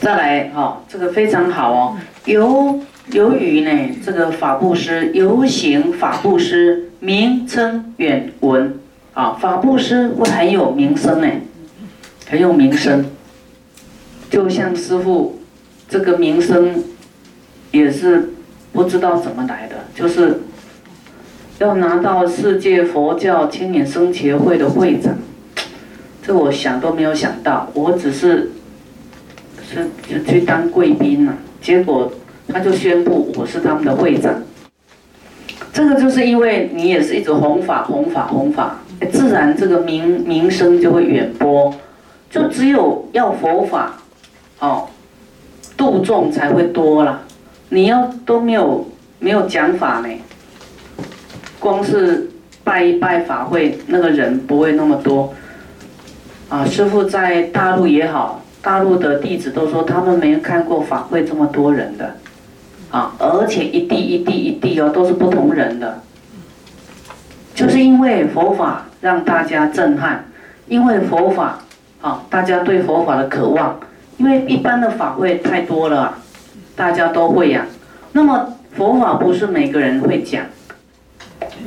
再来哈，这个非常好哦。由由于呢，这个法布施，游行法布施，名称远闻啊，法布施会很有名声呢，很有名声。就像师傅这个名声，也是不知道怎么来的，就是要拿到世界佛教青年生协会的会长，这我想都没有想到，我只是。就就去当贵宾了，结果他就宣布我是他们的会长。这个就是因为你也是一直弘法、弘法、弘法，自然这个名名声就会远播。就只有要佛法，哦，度众才会多了。你要都没有没有讲法呢，光是拜一拜法会，那个人不会那么多。啊，师傅在大陆也好。大陆的弟子都说，他们没有看过法会这么多人的，啊，而且一地一地一地哦，都是不同人的，就是因为佛法让大家震撼，因为佛法啊，大家对佛法的渴望，因为一般的法会太多了，大家都会呀，那么佛法不是每个人会讲，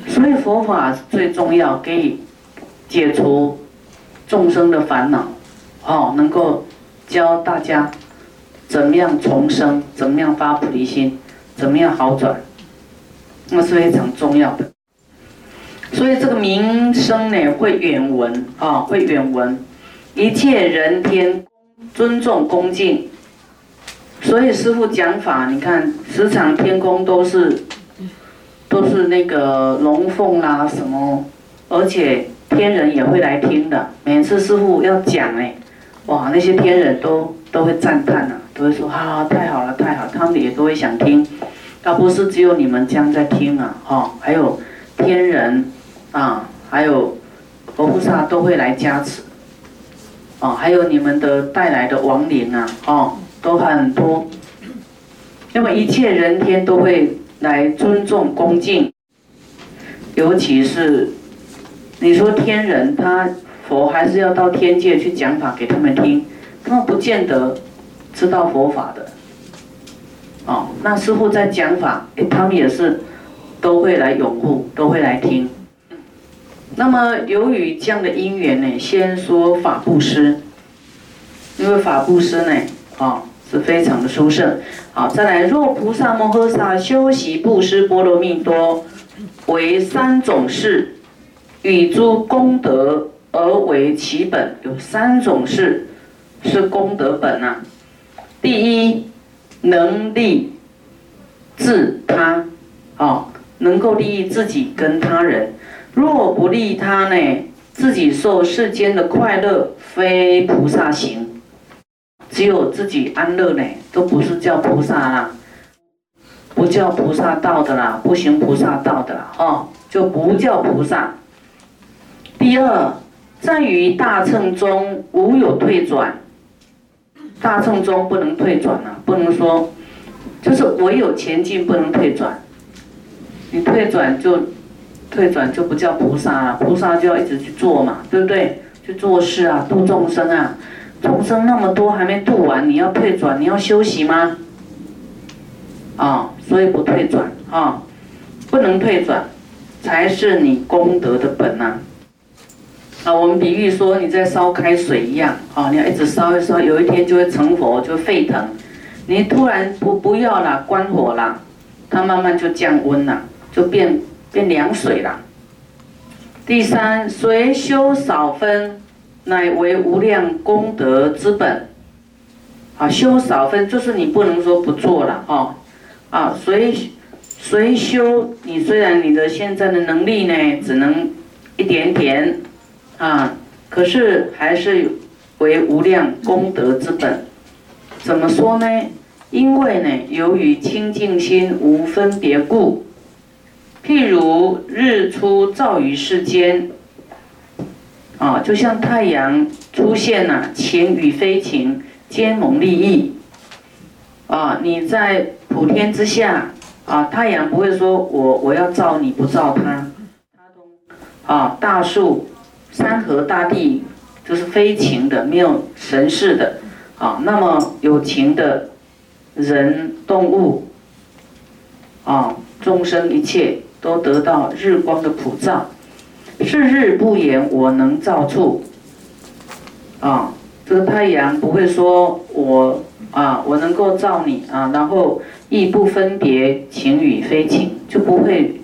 所以佛法最重要，可以解除众生的烦恼，哦，能够。教大家怎么样重生，怎么样发菩提心，怎么样好转，那是非常重要的。所以这个名声呢，会远闻啊，会远闻，一切人天尊重恭敬。所以师父讲法，你看十场天宫都是都是那个龙凤啦什么，而且天人也会来听的。每次师父要讲哎。哇，那些天人都都会赞叹呐，都会说啊，太好了，太好，他们也都会想听，倒不是只有你们这样在听啊，哈，还有天人啊，还有佛菩萨都会来加持，哦，还有你们的带来的亡灵啊，哦，都很多，那么一切人天都会来尊重恭敬，尤其是你说天人他。佛还是要到天界去讲法给他们听，他们不见得知道佛法的。哦，那师傅在讲法，他们也是都会来拥护，都会来听。那么由于这样的因缘呢，先说法布施，因为法布施呢，啊是非常的殊胜。好，再来，若菩萨摩诃萨修习布施波罗蜜多，为三种事，与诸功德。而为其本有三种事，是功德本啊。第一，能利自他，哦，能够利益自己跟他人。若不利他呢，自己受世间的快乐，非菩萨行。只有自己安乐呢，都不是叫菩萨啦，不叫菩萨道的啦，不行菩萨道的啦，哦，就不叫菩萨。第二。在于大乘中无有退转，大乘中不能退转啊，不能说，就是唯有前进，不能退转。你退转就退转就不叫菩萨了，菩萨就要一直去做嘛，对不对？去做事啊，度众生啊，众生那么多还没度完，你要退转，你要休息吗？啊，所以不退转啊，不能退转，才是你功德的本。啊，啊我们比喻说你在烧开水一样，啊，你要一直烧一烧，有一天就会成火，就沸腾。你突然不不要了，关火了，它慢慢就降温了，就变变凉水了。第三，随修少分，乃为无量功德之本。啊，修少分就是你不能说不做了，哦，啊，随随修，你虽然你的现在的能力呢，只能一点点。啊，可是还是为无量功德之本。怎么说呢？因为呢，由于清净心无分别故。譬如日出照于世间，啊，就像太阳出现了，情与非情兼蒙利益。啊，你在普天之下，啊，太阳不会说我我要照你不照他，啊，大树。山河大地就是非情的，没有神事的，啊，那么有情的人、动物，啊，众生一切都得到日光的普照，是日不言我能照处，啊，这个太阳不会说我啊，我能够照你啊，然后亦不分别情与非情，就不会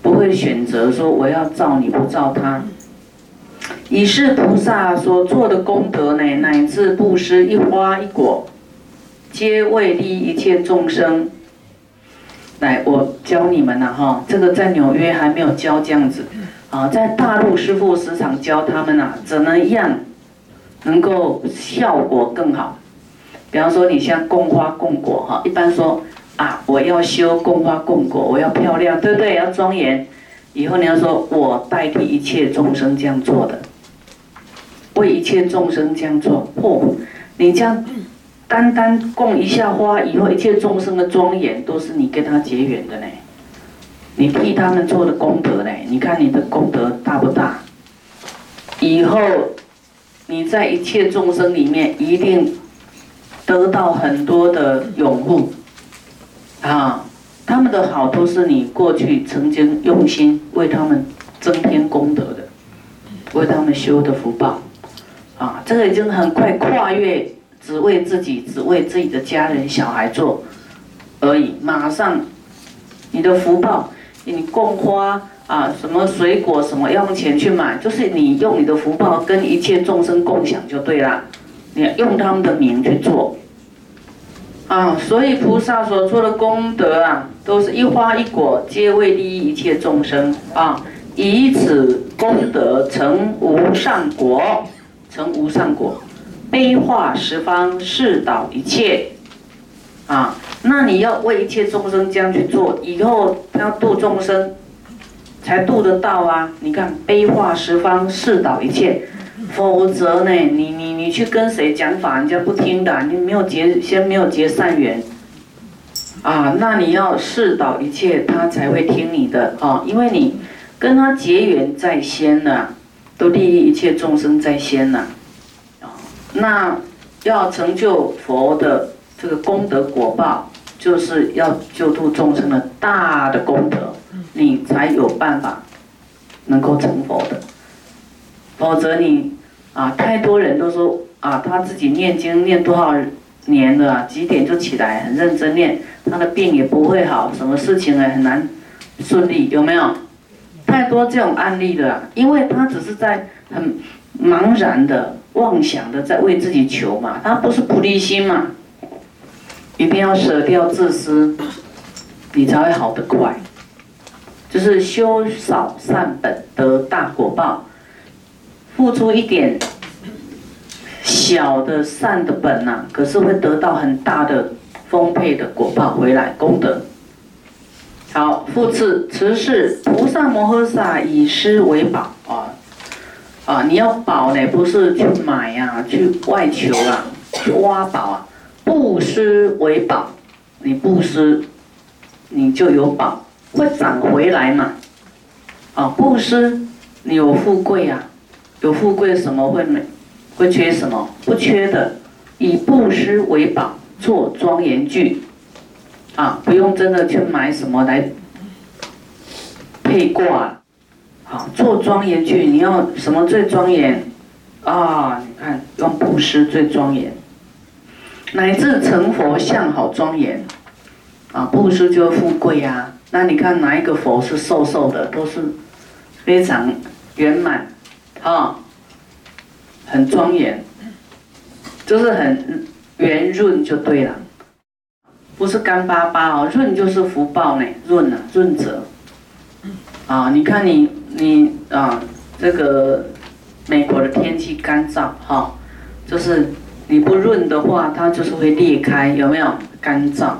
不会选择说我要照你不照他。以是菩萨所做的功德呢，乃至布施一花一果，皆为利益一切众生。来，我教你们了哈，这个在纽约还没有教这样子，啊，在大陆师傅时常教他们啊，怎么样能够效果更好。比方说，你像供花供果哈，一般说啊，我要修供花供果，我要漂亮，对不对？要庄严。以后你要说，我代替一切众生这样做的。为一切众生这样做，嚯！你这样单单供一下花，以后一切众生的庄严都是你跟他结缘的呢。你替他们做的功德呢？你看你的功德大不大？以后你在一切众生里面一定得到很多的拥护啊！他们的好都是你过去曾经用心为他们增添功德的，为他们修的福报。啊，这个已经很快跨越，只为自己，只为自己的家人、小孩做而已。马上，你的福报，你供花啊，什么水果什么要用钱去买，就是你用你的福报跟一切众生共享就对了。你用他们的名去做，啊，所以菩萨所做的功德啊，都是一花一果，皆为利益一切众生啊，以此功德成无上果。成无上果，悲化十方，示导一切，啊，那你要为一切众生这样去做，以后他要度众生，才度得到啊！你看，悲化十方，示导一切，否则呢，你你你去跟谁讲法，人家不听的，你没有结，先没有结善缘，啊，那你要示导一切，他才会听你的啊，因为你跟他结缘在先呢。都利益一切众生在先呐，啊，那要成就佛的这个功德果报，就是要救度众生的大的功德，你才有办法能够成佛的。否则你啊，太多人都说啊，他自己念经念多少年了，几点就起来，很认真念，他的病也不会好，什么事情也很难顺利，有没有？太多这种案例了，因为他只是在很茫然的妄想的在为自己求嘛，他不是菩提心嘛，一定要舍掉自私，你才会好得快。就是修少善本得大果报，付出一点小的善的本呐，可是会得到很大的丰沛的果报回来功德。好，复次，此是菩萨摩诃萨以施为宝啊啊！你要宝呢，不是去买呀，去外求啊，去挖宝啊，布施为宝。你布施，你就有宝，会涨回来嘛。啊，布施，你有富贵啊，有富贵什么会没？会缺什么？不缺的，以布施为宝，做庄严具。啊，不用真的去买什么来配挂，好做庄严去。你要什么最庄严？啊，你看用布施最庄严，乃至成佛像好庄严，啊，布施就富贵啊。那你看哪一个佛是瘦瘦的，都是非常圆满，啊，很庄严，就是很圆润就对了。不是干巴巴哦，润就是福报呢，润啊，润泽。啊，你看你你啊，这个美国的天气干燥哈，就是你不润的话，它就是会裂开，有没有？干燥。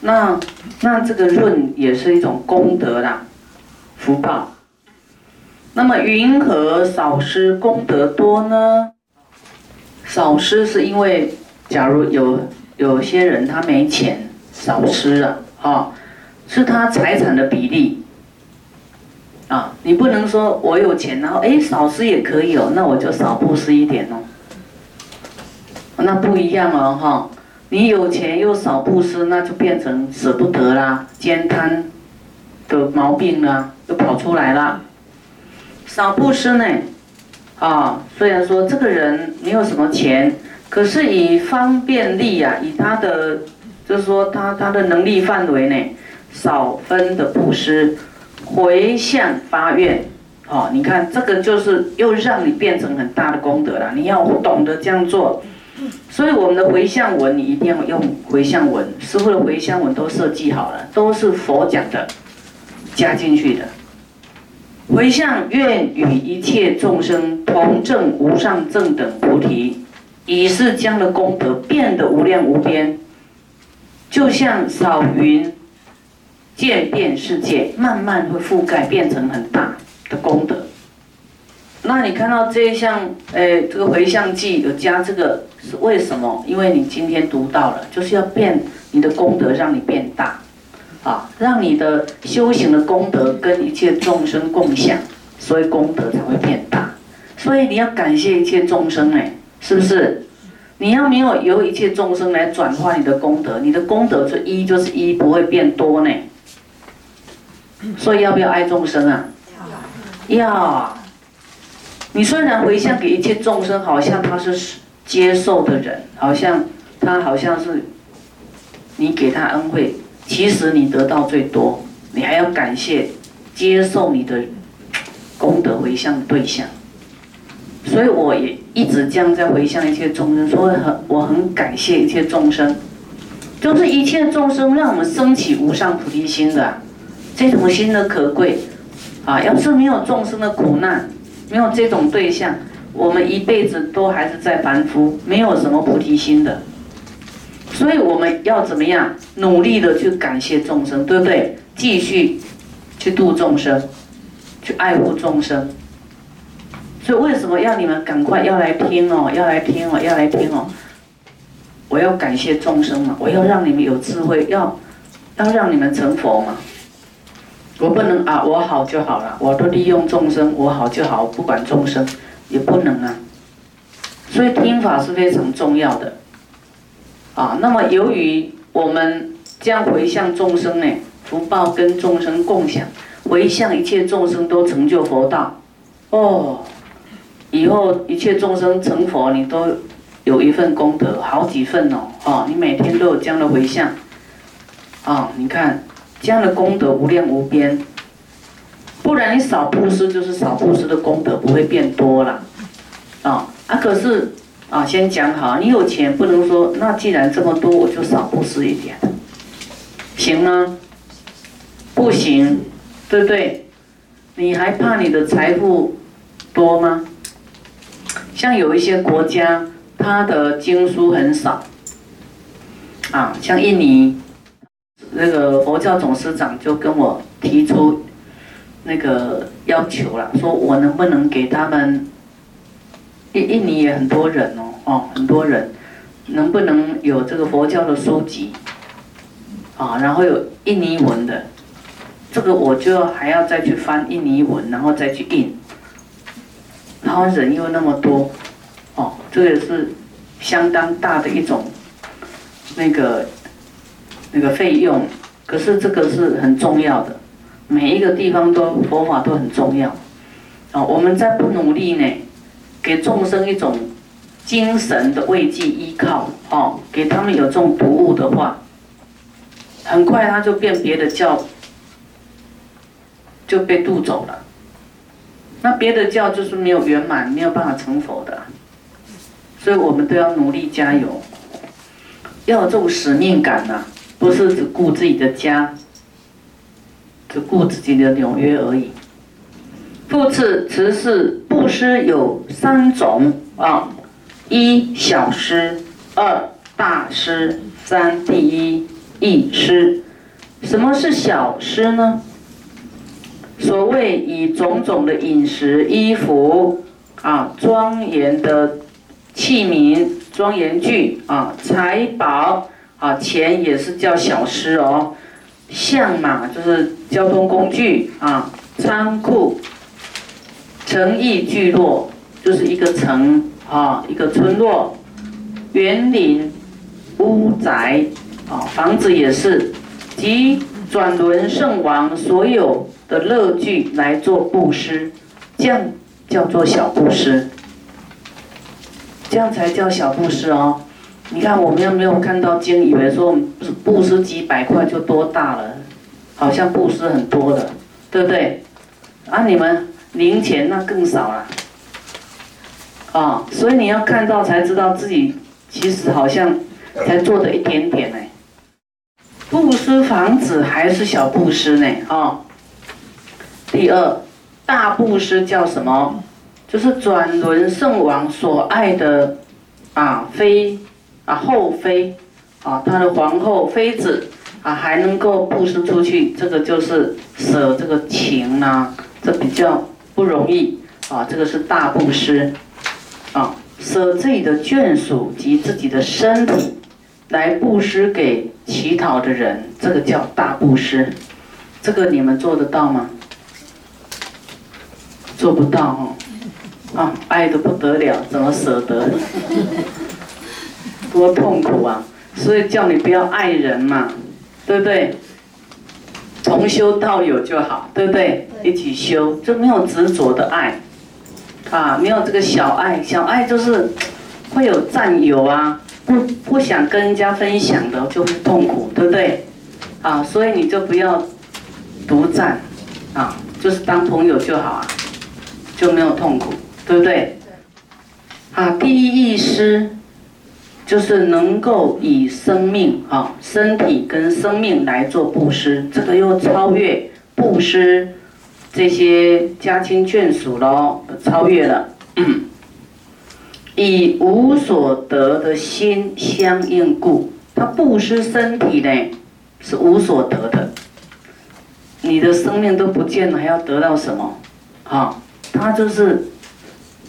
那那这个润也是一种功德啦，福报。那么云何少施功德多呢？少施是因为假如有。有些人他没钱，少吃了，哈，是他财产的比例，啊，你不能说我有钱，然后哎少吃也可以哦，那我就少布施一点哦，那不一样哦，哈！你有钱又少布施，那就变成舍不得啦，兼贪的毛病呢，就跑出来了。少布施呢，啊，虽然说这个人没有什么钱，可是以方便力呀，以他的，就是说他他的能力范围呢，少分的布施，回向发愿。哦，你看这个就是又让你变成很大的功德了。你要懂得这样做，所以我们的回向文你一定要用回向文。师傅的回向文都设计好了，都是佛讲的，加进去的。回向愿与一切众生同证无上正等菩提，以是将的功德变得无量无边，就像扫云渐变世界，慢慢会覆盖变成很大。的功德，那你看到这一项，诶，这个回向记有加这个是为什么？因为你今天读到了，就是要变你的功德，让你变大，啊，让你的修行的功德跟一切众生共享，所以功德才会变大。所以你要感谢一切众生，哎，是不是？你要没有由一切众生来转化你的功德，你的功德就一就是一，不会变多呢。所以要不要爱众生啊？要，你虽然回向给一切众生，好像他是接受的人，好像他好像是你给他恩惠，其实你得到最多，你还要感谢接受你的功德回向的对象。所以我也一直这样在回向一切众生，说很我很感谢一切众生，就是一切众生让我们升起无上菩提心的，这种心的可贵。啊，要是没有众生的苦难，没有这种对象，我们一辈子都还是在凡夫，没有什么菩提心的。所以我们要怎么样努力的去感谢众生，对不对？继续去度众生，去爱护众生。所以为什么要你们赶快要来听哦，要来听哦，要来听哦？我要感谢众生嘛，我要让你们有智慧，要要让你们成佛嘛。我不能啊，我好就好了，我都利用众生，我好就好，不管众生，也不能啊。所以听法是非常重要的，啊，那么由于我们这样回向众生呢，福报跟众生共享，回向一切众生都成就佛道，哦，以后一切众生成佛，你都有一份功德，好几份哦，哦，你每天都有这样的回向，啊，你看。这样的功德无量无边，不然你少布施就是少布施的功德不会变多了，啊啊！可是啊，先讲好，你有钱不能说，那既然这么多，我就少布施一点，行吗？不行，对不对？你还怕你的财富多吗？像有一些国家，它的经书很少，啊，像印尼。那个佛教总师长就跟我提出那个要求了，说我能不能给他们印印尼也很多人哦，哦很多人，能不能有这个佛教的书籍啊？然后有印尼文的，这个我就还要再去翻印尼文，然后再去印，然后人又那么多，哦，这也是相当大的一种那个。那个费用，可是这个是很重要的，每一个地方都佛法都很重要，啊，我们再不努力呢，给众生一种精神的慰藉依靠，哦，给他们有这种读物的话，很快他就变别的教，就被渡走了，那别的教就是没有圆满，没有办法成佛的，所以我们都要努力加油，要有这种使命感呐。不是只顾自己的家，只顾自己的纽约而已。复次，慈氏布施有三种啊：一小施，二大施，三第一义施。什么是小施呢？所谓以种种的饮食、衣服啊、庄严的器皿、庄严具啊、财宝。啊，钱也是叫小施哦，象马就是交通工具啊，仓库、城邑聚落就是一个城啊，一个村落，园林、屋宅，啊，房子也是，及转轮圣王所有的乐具来做布施，这样叫做小布施，这样才叫小布施哦。你看我们又没有看到经，以为说布施几百块就多大了，好像布施很多的，对不对？啊，你们零钱那更少了，啊，所以你要看到才知道自己其实好像才做的一点点呢。布施房子还是小布施呢？啊，第二大布施叫什么？就是转轮圣王所爱的啊非啊后妃啊他的皇后妃子啊还能够布施出去，这个就是舍这个情呐。这比较不容易啊，这个是大布施啊，舍自己的眷属及自己的身体来布施给乞讨的人，这个叫大布施。这个你们做得到吗？做不到哦，啊，爱的不得了，怎么舍得？多痛苦啊！所以叫你不要爱人嘛，对不对？从修道友就好，对不对？一起修就没有执着的爱，啊，没有这个小爱，小爱就是会有占有啊，不不想跟人家分享的就会痛苦，对不对？啊，所以你就不要独占，啊，就是当朋友就好啊，就没有痛苦，对不对？啊，第一意识。就是能够以生命啊，身体跟生命来做布施，这个又超越布施这些家亲眷属喽，超越了。以无所得的心相应故，他布施身体呢是无所得的，你的生命都不见了，还要得到什么？啊，他就是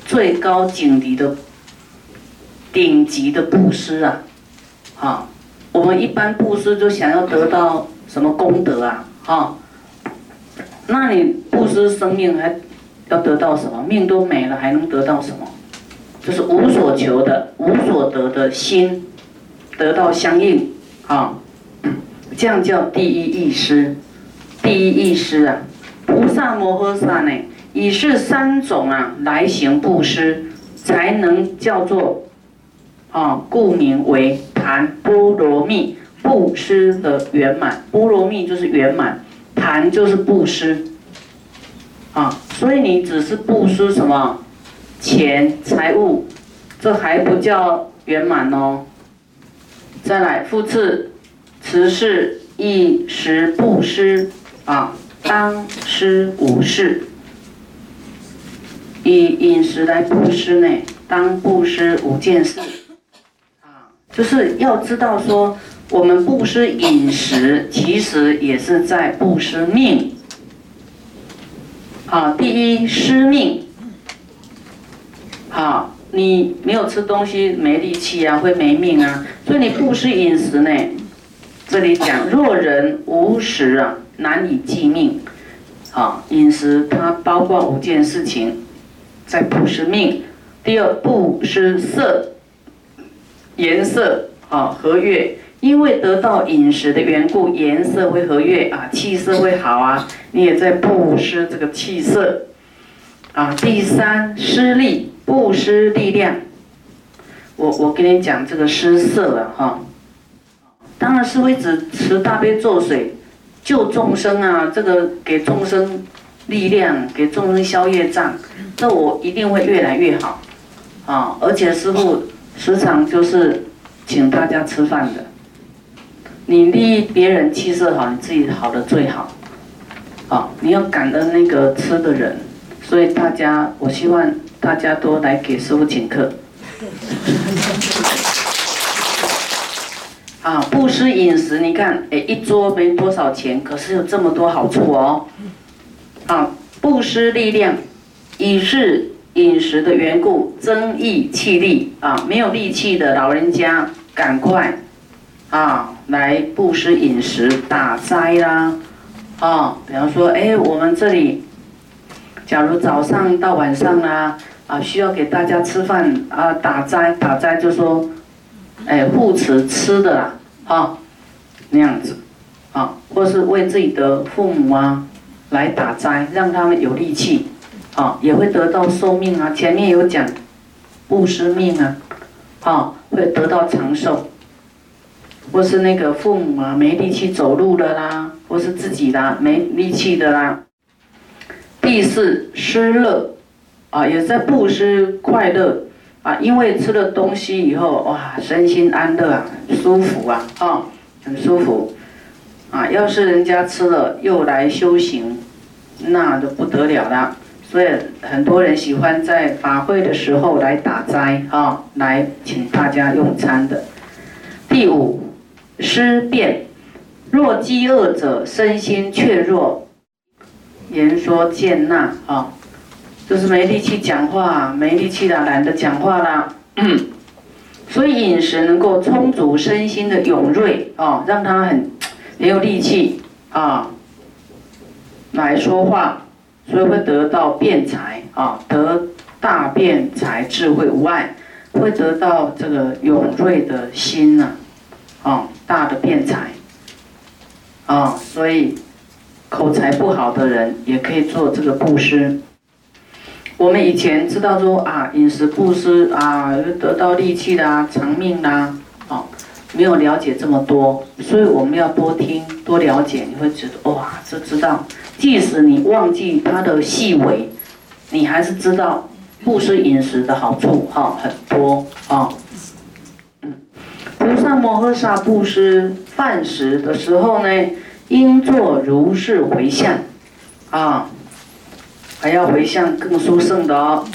最高境地的。顶级的布施啊，啊，我们一般布施就想要得到什么功德啊，啊，那你布施生命还要得到什么？命都没了，还能得到什么？就是无所求的、无所得的心得到相应，啊，这样叫第一义施。第一义施啊，菩萨摩诃萨呢，以是三种啊来行布施，才能叫做。啊，故名为盘波罗蜜布施的圆满。波罗蜜就是圆满，盘就是布施。啊，所以你只是布施什么钱财物，这还不叫圆满哦。再来复次，此是一时布施啊，当施五事，以饮食来布施呢，当布施五件事。就是要知道说，我们布施饮食，其实也是在布施命。好，第一施命。好，你没有吃东西，没力气啊，会没命啊。所以你布施饮食呢，这里讲若人无食啊，难以继命。好，饮食它包括五件事情，在布施命。第二布施色。颜色啊和悦，因为得到饮食的缘故，颜色会和悦啊，气色会好啊。你也在布施这个气色啊。第三施力，布施力量。我我跟你讲这个施色了哈，当然是会只持大悲咒水救众生啊，这个给众生力量，给众生消业障，这我一定会越来越好啊。而且师傅。时常就是请大家吃饭的，你利益别人气色好，你自己好的最好，啊，你要感恩那个吃的人，所以大家，我希望大家都来给师傅请客。啊，布施饮食，你看，哎，一桌没多少钱，可是有这么多好处哦。啊，布施力量，以是。饮食的缘故，增益气力啊！没有力气的老人家，赶快啊来布施饮食打斋啦啊！比方说，哎，我们这里，假如早上到晚上啦啊，需要给大家吃饭啊，打斋打斋就说哎，护持吃的啦，哈，那样子，啊，或是为自己的父母啊来打斋，让他们有力气，啊，也会得到寿命啊。前面有讲布施命啊，啊，会得到长寿，或是那个父母啊没力气走路的啦，或是自己的没力气的啦。第四施乐，啊，也在布施快乐，啊，因为吃了东西以后，哇，身心安乐啊，舒服啊，啊，很舒服，啊，要是人家吃了又来修行，那就不得了了。所以很多人喜欢在法会的时候来打斋，啊，来请大家用餐的。第五施变，若饥饿者，身心却弱。言说见纳啊，就是没力气讲话，没力气啦，懒得讲话啦。所以饮食能够充足身心的勇锐啊，让他很很有力气啊来说话，所以会得到辩才啊，得大辩才智慧无碍，会得到这个勇锐的心呐，啊，大的辩才啊，所以。口才不好的人也可以做这个布施。我们以前知道说啊，饮食布施啊，得到力气啦、长命啦，哦，没有了解这么多，所以我们要多听、多了解，你会觉得哇，这知道。即使你忘记它的细微，你还是知道布施饮食的好处哈，很多啊。菩萨摩诃萨布施饭食的时候呢？应作如是回向，啊，还要回向更殊胜的哦。